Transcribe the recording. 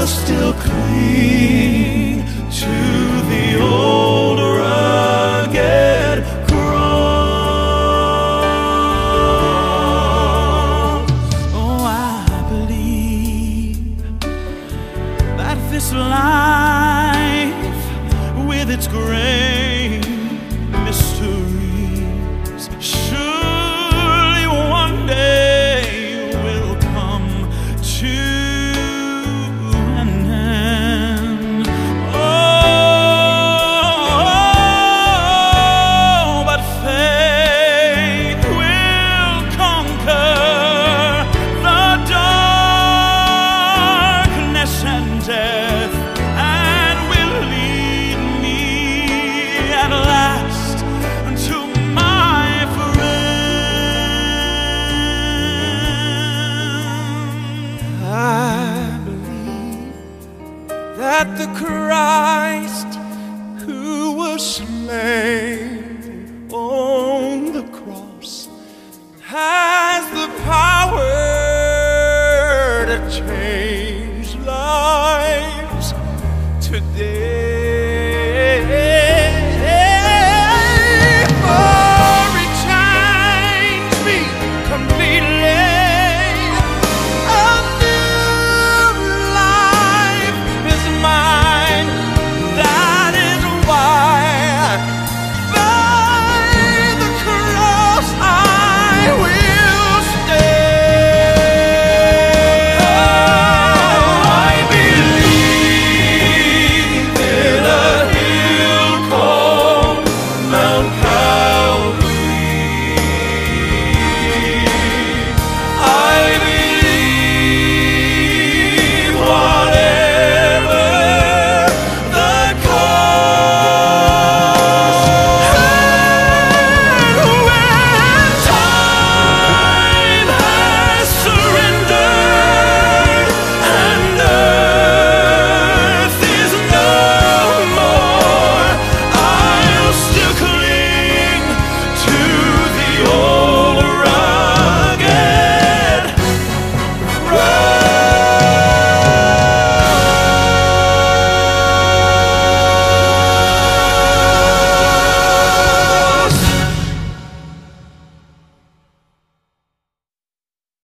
will still cling to the old rugged cross. Oh, I believe that this life, with its great mysteries, surely that the Christ who was slain on the cross has the power to change